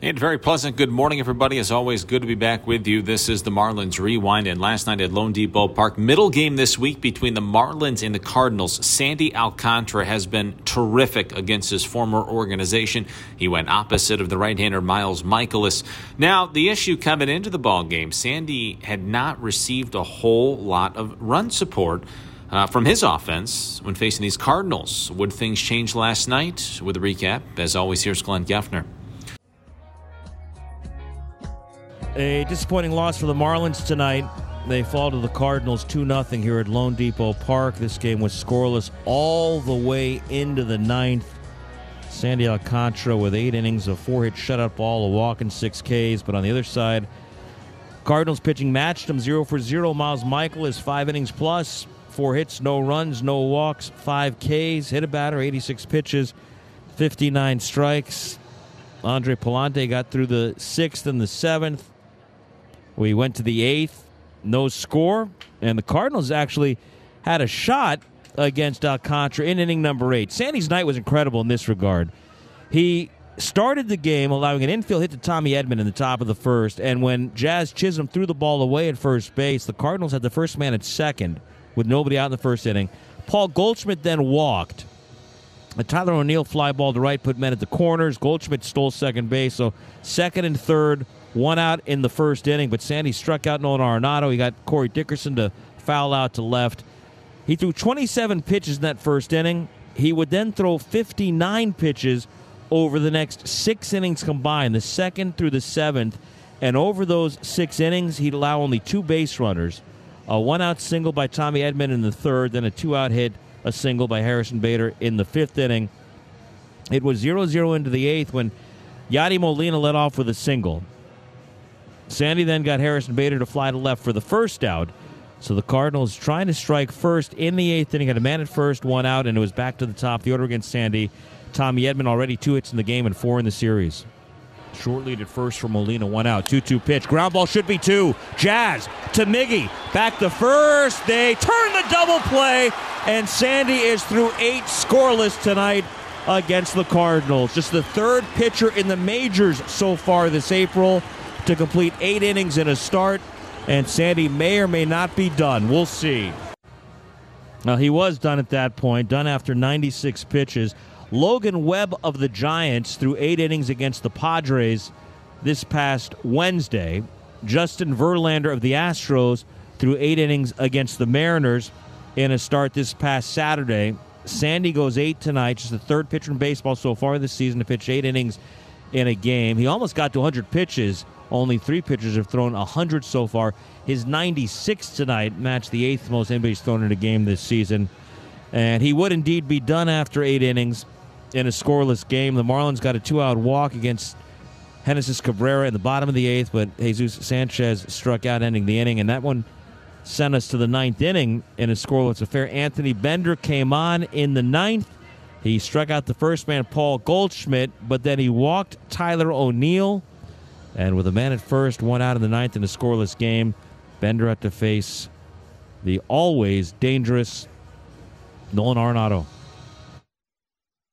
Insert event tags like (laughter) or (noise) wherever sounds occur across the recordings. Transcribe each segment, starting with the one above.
And very pleasant good morning, everybody. As always, good to be back with you. This is the Marlins Rewind. And last night at loanDepot Park, middle game this week between the Marlins and the Cardinals. Sandy Alcantara has been terrific against his former organization. He went opposite of the right-hander Miles Mikolas. Now, the issue coming into the ball game, Sandy had not received a whole lot of run support. Uh, from his offense when facing these Cardinals. Would things change last night? With a recap, as always, here's Glenn Geffner. A disappointing loss for the Marlins tonight. They fall to the Cardinals 2 0 here at loanDepot Park. This game was scoreless all the way into the ninth. Sandy Alcantara with eight innings, a four hit shutout ball, a walk, and six Ks. But on the other side, Cardinals pitching matched them 0 for 0. Miles Mikolas five innings plus, four hits, no runs, no walks, five Ks, hit a batter, 86 pitches, 59 strikes. Andre Pallante got through the sixth and the seventh. We went to the eighth, no score, and the Cardinals actually had a shot against Alcantara in inning number eight. Sandy's night was incredible in this regard. He started the game allowing an infield hit to Tommy Edman in the top of the first, and when Jazz Chisholm threw the ball away at first base, the Cardinals had the first man at second with nobody out in the first inning. Paul Goldschmidt then walked. A Tyler O'Neill fly ball to right put men at the corners. Goldschmidt stole second base, so second and third one out in the first inning, but Sandy struck out Nolan Arenado. He got Corey Dickerson to foul out to left. He threw 27 pitches in that first inning. He would then throw 59 pitches over the next six innings combined, the second through the seventh. And over those six innings, he'd allow only two base runners a one out single by Tommy Edman in the third, then a two out hit, a single by Harrison Bader in the fifth inning. It was 0 0 into the eighth when Yadi Molina led off with a single. Sandy then got Harrison Bader to fly to left for the first out. So the Cardinals trying to strike first in the eighth inning, had a man at first, one out, and it was back to the top. The order against Sandy. Tommy Edman already two hits in the game and four in the series. Short lead at first for Molina, one out, 2 2 pitch. Ground ball should be two. Jazz to Miggy. Back to first. They turn the double play, and Sandy is through eight scoreless tonight against the Cardinals. Just the third pitcher in the majors so far this April to complete eight innings in a start, and Sandy may or may not be done. We'll see. Now, he was done at that point, done after 96 pitches. Logan Webb of the Giants threw eight innings against the Padres this past Wednesday. Justin Verlander of the Astros threw eight innings against the Mariners in a start this past Saturday. Sandy goes eight tonight, just the third pitcher in baseball so far this season to pitch eight innings in a game. He almost got to 100 pitches only three pitchers have thrown 100 so far. His 96 tonight matched the eighth most anybody's thrown in a game this season. And he would indeed be done after eight innings in a scoreless game. The Marlins got a two out walk against Genesis Cabrera in the bottom of the eighth, but Jesus Sanchez struck out, ending the inning. And that one sent us to the ninth inning in a scoreless affair. Anthony Bender came on in the ninth. He struck out the first man, Paul Goldschmidt, but then he walked Tyler O'Neill. And with a man at first, one out in the ninth in a scoreless game, Bender had to face the always dangerous Nolan Arenado.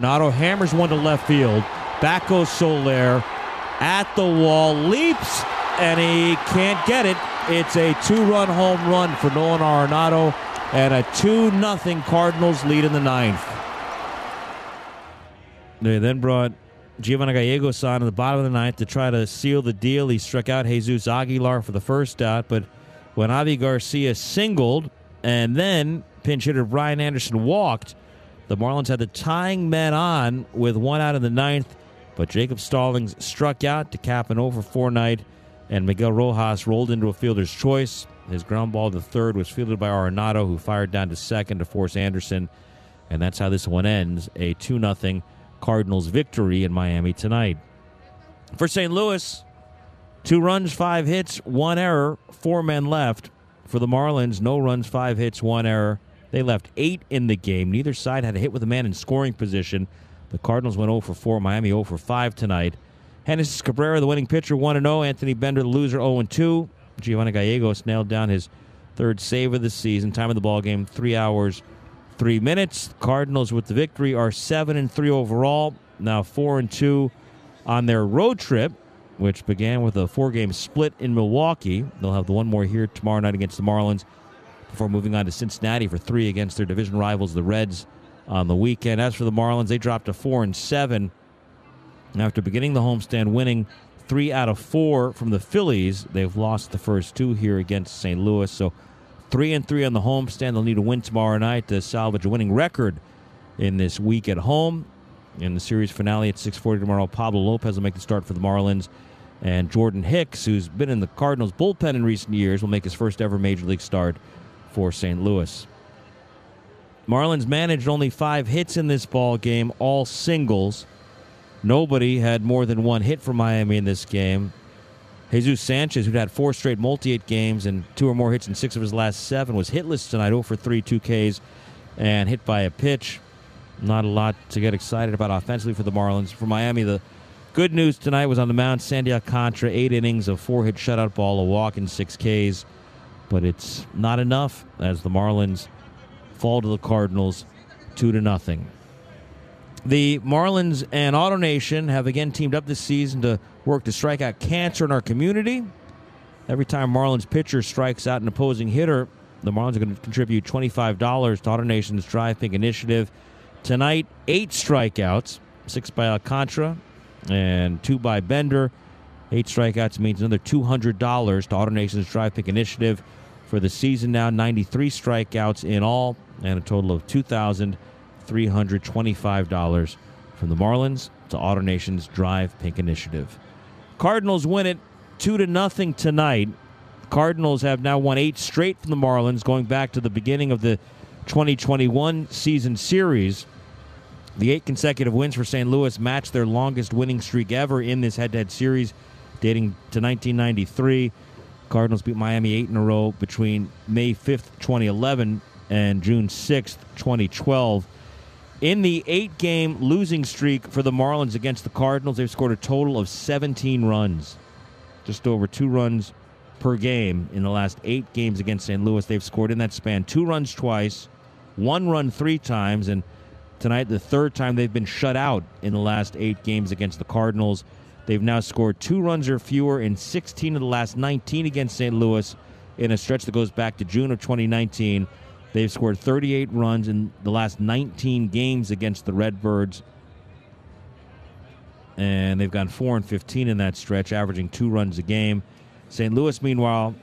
Arenado hammers one to left field. Back goes Soler at the wall, leaps, and he can't get it. It's a two-run home run for Nolan Arenado and a 2 nothing Cardinals lead in the ninth. They then brought Giovanni Gallegos on in the bottom of the ninth to try to seal the deal. He struck out Jesus Aguilar for the first out, but when Avi Garcia singled and then pinch hitter Brian Anderson walked, the Marlins had the tying men on with one out in the ninth, but Jacob Stallings struck out to cap an over 4 night, and Miguel Rojas rolled into a fielder's choice. His ground ball to third was fielded by Arenado, who fired down to second to force Anderson, and that's how this one ends a 2 0 Cardinals victory in Miami tonight. For St. Louis, two runs, five hits, one error, four men left. For the Marlins, no runs, five hits, one error. They left eight in the game. Neither side had a hit with a man in scoring position. The Cardinals went 0 for 4, Miami 0 for 5 tonight. Genesis Cabrera, the winning pitcher, 1 0. Anthony Bender, the loser, 0 2. Giovanni Gallegos nailed down his third save of the season. Time of the ball game, 3 hours, 3 minutes. Cardinals with the victory are 7 and 3 overall. Now 4 and 2 on their road trip, which began with a four game split in Milwaukee. They'll have the one more here tomorrow night against the Marlins before moving on to Cincinnati for three against their division rivals, the Reds, on the weekend. As for the Marlins, they dropped to 4 and 7 after beginning the homestand, winning three out of four from the Phillies. They've lost the first two here against St. Louis. So three and three on the homestand. They'll need a win tomorrow night to salvage a winning record in this week at home. In the series finale at 6:40 tomorrow, Pablo Lopez will make the start for the Marlins, and Jordan Hicks, who's been in the Cardinals bullpen in recent years, will make his first ever major league start for St. Louis. Marlins managed only five hits in this ball game, all singles. Nobody had more than one hit for Miami in this game. Jesus Sanchez, who'd had four straight multi-hit games and two or more hits in six of his last seven, was hitless tonight, 0 for 3, 2 Ks, and hit by a pitch. Not a lot to get excited about offensively for the Marlins. For Miami, the good news tonight was on the mound. Sandy Alcantara, eight innings of four-hit shutout ball, a walk, and six Ks. But it's not enough as the Marlins fall to the Cardinals, two to nothing. The Marlins and AutoNation have again teamed up this season to work to strike out cancer in our community. Every time Marlins pitcher strikes out an opposing hitter, the Marlins are going to contribute $25 to AutoNation's Drive Pink initiative. Tonight, eight strikeouts, six by Alcantara and two by Bender. Eight strikeouts means another $200 to AutoNation's Drive Pink initiative for the season now. 93 strikeouts in all, and a total of 2,000. $325 from the Marlins to AutoNation's Drive Pink Initiative. Cardinals win it 2 to nothing tonight. Cardinals have now won 8 straight from the Marlins going back to the beginning of the 2021 season series. The 8 consecutive wins for St. Louis match their longest winning streak ever in this head-to-head series dating to 1993. Cardinals beat Miami 8 in a row between May 5th, 2011 and June 6th, 2012. In the eight game losing streak for the Marlins against the Cardinals, they've scored a total of 17 runs, just over two runs per game in the last eight games against St. Louis. They've scored in that span two runs twice, one run three times, and tonight the third time they've been shut out in the last eight games against the Cardinals. They've now scored two runs or fewer in 16 of the last 19 against St. Louis in a stretch that goes back to June of 2019. They've scored 38 runs in the last 19 games against the Redbirds. And they've gone 4 and 15 in that stretch, averaging two runs a game. St. Louis, meanwhile,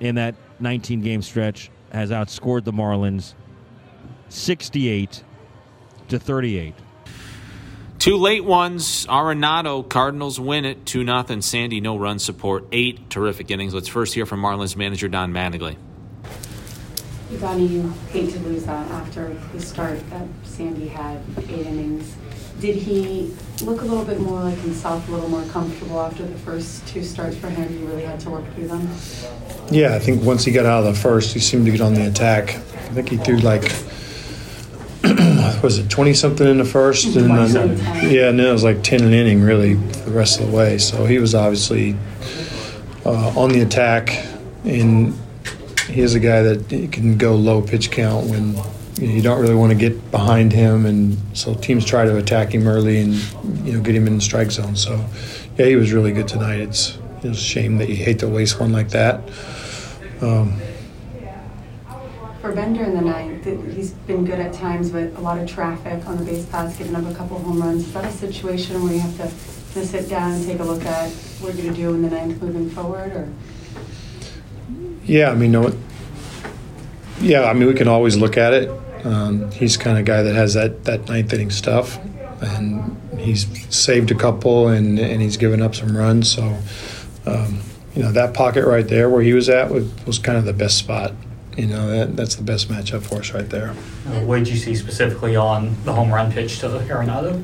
in that 19 game stretch, has outscored the Marlins 68 to 38. Two late ones. Arenado, Cardinals win it 2 0. Sandy, no run support. Eight terrific innings. Let's first hear from Marlins manager Don Mattingly. Donnie, you hate to lose that after the start that Sandy had, eight innings. Did he look a little bit more like himself, a little more comfortable after the first two starts for him? You really had to work through them? Yeah, I think once he got out of the first, he seemed to get on the attack. I think he threw like, (clears throat) was it 20 something in the first? And then, yeah, and then it was like 10 an inning really the rest of the way. So he was obviously uh, on the attack and he is a guy that can go low pitch count when you don't really want to get behind him, and so teams try to attack him early and you know get him in the strike zone. So yeah, he was really good tonight. It's, it's a shame that you hate to waste one like that. Um, for Bender in the ninth, he's been good at times, but a lot of traffic on the base paths, giving up a couple home runs. Is that a situation where you have to, to sit down and take a look at what you're going to do in the ninth moving forward, or? Yeah, I mean, no, yeah, I mean, we can always look at it. Um, he's kind of guy that has that, that ninth inning stuff, and he's saved a couple and, and he's given up some runs. So, um, you know, that pocket right there where he was at was, was kind of the best spot. You know, that, that's the best matchup for us right there. Uh, what did you see specifically on the home run pitch to Arenado?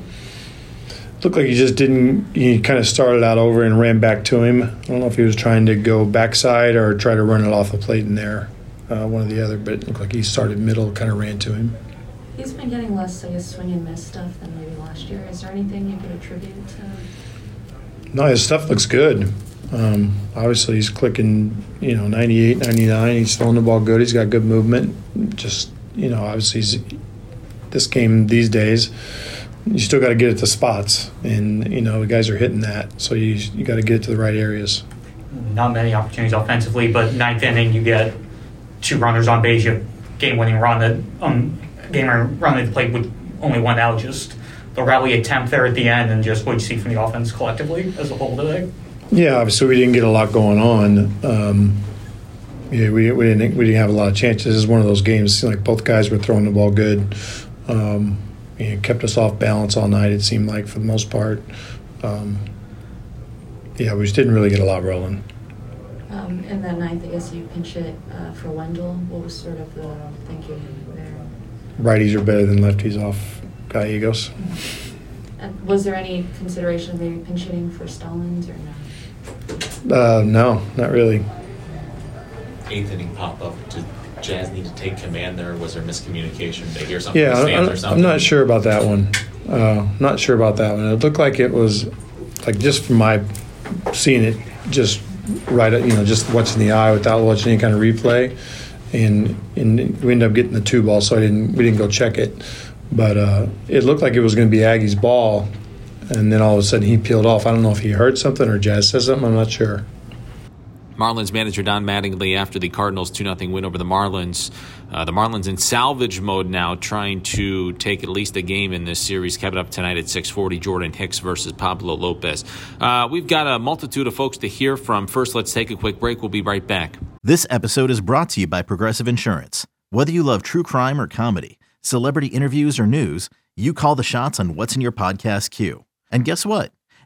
Looked like he just didn't. He kind of started out over and ran back to him. I don't know if he was trying to go backside or try to run it off the plate in there, uh, one or the other. But it looked like he started middle, kind of ran to him. He's been getting less, I guess, swing and miss stuff than maybe last year. Is there anything you could attribute to? No, his stuff looks good. Um, obviously, he's clicking, you know, 98, 99. He's throwing the ball good. He's got good movement. Just, you know, obviously, he's, this game these days, you still got to get it to spots. And, you know, the guys are hitting that. So you, you got to get it to the right areas. Not many opportunities offensively, but ninth inning, you get two runners on base. You have game winning run that, um, game run at played with only one out. Just the rally attempt there at the end, and just what you see from the offense collectively as a whole today. Yeah, obviously we didn't get a lot going on. Um, yeah, we, we didn't we didn't have a lot of chances. This is one of those games. Like both guys were throwing the ball good. Um, it kept us off balance all night. It seemed like for the most part. Um, yeah, we just didn't really get a lot rolling. Um, in the ninth, I guess you pinch hit uh, for Wendle. What was sort of the thinking there? Righties are better than lefties off Gallegos. And was there any consideration of maybe pinch hitting for Stallings or no? Uh, no, not really. Eighth inning pop up. Did Jazz need to take command there? Was there miscommunication? Did they hear something Yeah, from the fans I'm, something? I'm not sure about that one. Uh, not sure about that one. It looked like it was, like just from my seeing it, just right, at- you know, just watching the eye without watching any kind of replay, and and we ended up getting the two ball, so I didn't we didn't go check it, but uh, it looked like it was going to be Aggie's ball, and then all of a sudden he peeled off. I don't know if he heard something or Jazz said something. I'm not sure. Marlins manager Don Mattingly after the Cardinals 2 0 win over the Marlins. Uh, the Marlins in salvage mode now, trying to take at least a game in this series. It up tonight at 640. Jordan Hicks versus Pablo Lopez. Uh, we've got a multitude of folks to hear from. First, let's take a quick break. We'll be right back. This episode is brought to you by Progressive Insurance. Whether you love true crime or comedy, celebrity interviews or news, you call the shots on what's in your podcast queue. And guess what?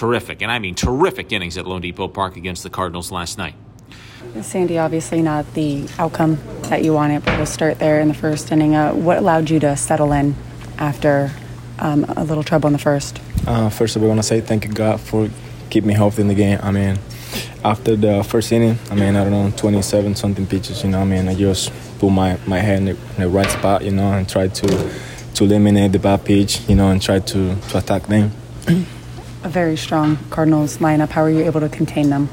terrific, and I mean terrific innings at loanDepot Park against the Cardinals last night. Sandy, obviously not the outcome that you wanted, but we'll start there in the first inning. Uh, what allowed you to settle in after um, a little trouble in the first? Uh, first of all, I want to say thank you God for keeping me healthy in the game. I mean, after the first inning, I mean, I don't know, 27 something pitches, you know, I mean, I just put my, my head in the, in the right spot, you know, and try to to eliminate the bad pitch, you know, and try to, to attack them. A very strong Cardinals lineup. How are you able to contain them?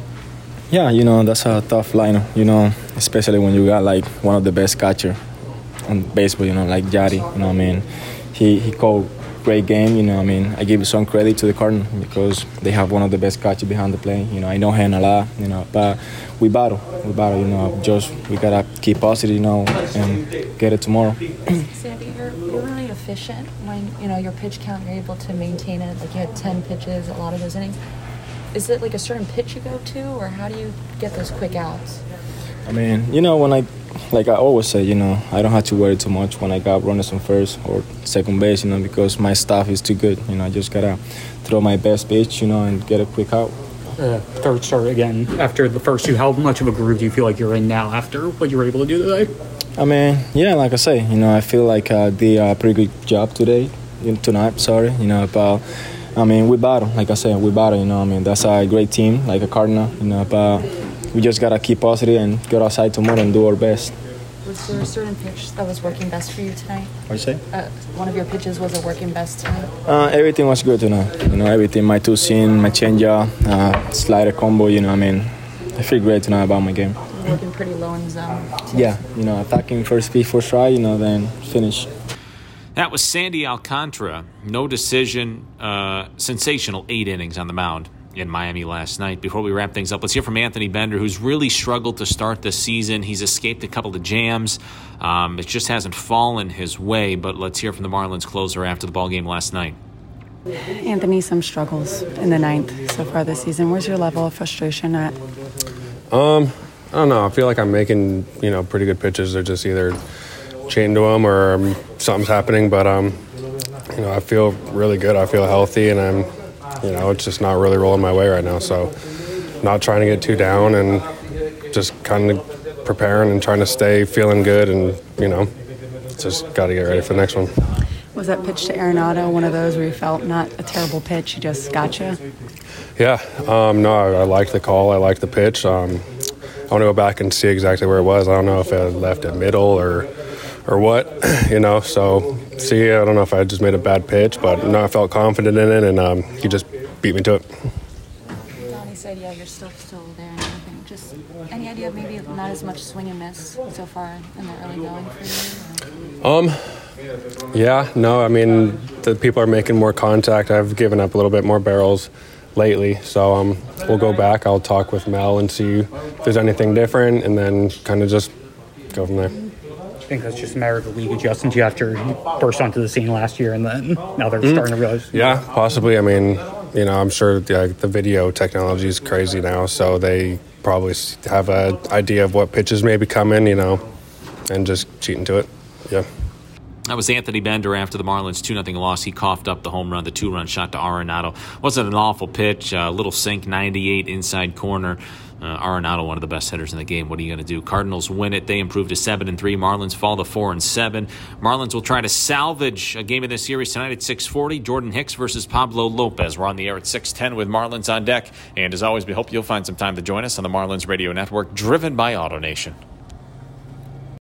Yeah, you know, that's a tough lineup. you know, especially when you got like one of the best catcher on baseball, you know, like Yadi. you know what I mean? He, he called great game, you know, I mean, I give some credit to the Cardinals because they have one of the best catchers behind the plate. You know, I know him a lot, you know, but we battle, we battle, you know, just we gotta keep positive, you know, and get it tomorrow. Sandy, you're, you're really efficient when you know your pitch count. You're able to maintain it. Like you had ten pitches, a lot of those innings. Is it like a certain pitch you go to, or how do you get those quick outs? I mean, you know, when I, like I always say, you know, I don't have to worry too much when I got runners on first or second base, you know, because my stuff is too good. You know, I just gotta throw my best pitch, you know, and get a quick out. Uh, third start again after the first two. How much of a groove do you feel like you're in now after what you were able to do today? I mean, yeah, like I say, you know, I feel like I did a pretty good job today, tonight. Sorry, you know, but I mean, we battle. Like I said, we battle. You know, I mean, that's a great team, like a Cardinal. You know, but we just gotta keep positive and get outside tomorrow and do our best. Was there a certain pitch that was working best for you tonight? What you say? Uh, one of your pitches was it working best tonight? Uh, everything was good tonight. You know, everything. My two seam, my changeup, uh, slider combo. You know, I mean, I feel great tonight about my game. You're working pretty low in zone. Yeah, you know, attacking first pitch, first try. You know, then finish. That was Sandy Alcantara. No decision, uh, sensational eight innings on the mound in Miami last night. Before we wrap things up, let's hear from Anthony Bender, who's really struggled to start the season. He's escaped a couple of jams. Um, it just hasn't fallen his way, but let's hear from the Marlins closer after the ball game last night. Anthony, some struggles in the ninth so far this season. Where's your level of frustration at? Um, I don't know. I feel like I'm making you know pretty good pitches. They're just either chained to them or something's happening. But um, you know, I feel really good. I feel healthy, and I'm you know it's just not really rolling my way right now. So not trying to get too down and just kind of preparing and trying to stay feeling good and you know just got to get ready for the next one. Was that pitch to Arenado one of those where you felt not a terrible pitch, he just got you? Yeah, um, no, I, I liked the call. I like the pitch. Um, I want to go back and see exactly where it was. I don't know if it left at middle or or what, (clears throat) you know. So see, I don't know if I just made a bad pitch, but no, I felt confident in it, and um, he just beat me to it. Donnie said, yeah, you're still still there and everything. Just any idea of maybe not as much swing and miss so far in the early going for you? Or? Um, yeah, no, I mean, the people are making more contact. I've given up a little bit more barrels lately, so um, we'll go back. I'll talk with Mel and see if there's anything different, and then kind of just go from there. I think that's just a matter of the league adjusting to you after you burst onto the scene last year, and then now they're Mm. starting to realize. Yeah, possibly. I mean, you know, I'm sure the, the video technology is crazy now, so they probably have an idea of what pitches may be coming, you know, and just cheat into it. Yeah. That was Anthony Bender after the Marlins 2 0 loss. He coughed up the home run, the two run shot to Arenado. Wasn't an awful pitch. A little sink, 98 inside corner. Uh, Arenado, one of the best hitters in the game. What are you going to do? Cardinals win it. They improve to 7 and 3. Marlins fall to 4 and 7. Marlins will try to salvage a game in this series tonight at 640. Jordan Hicks versus Pablo Lopez. We're on the air at 610 with Marlins on deck. And as always, we hope you'll find some time to join us on the Marlins Radio Network, driven by AutoNation.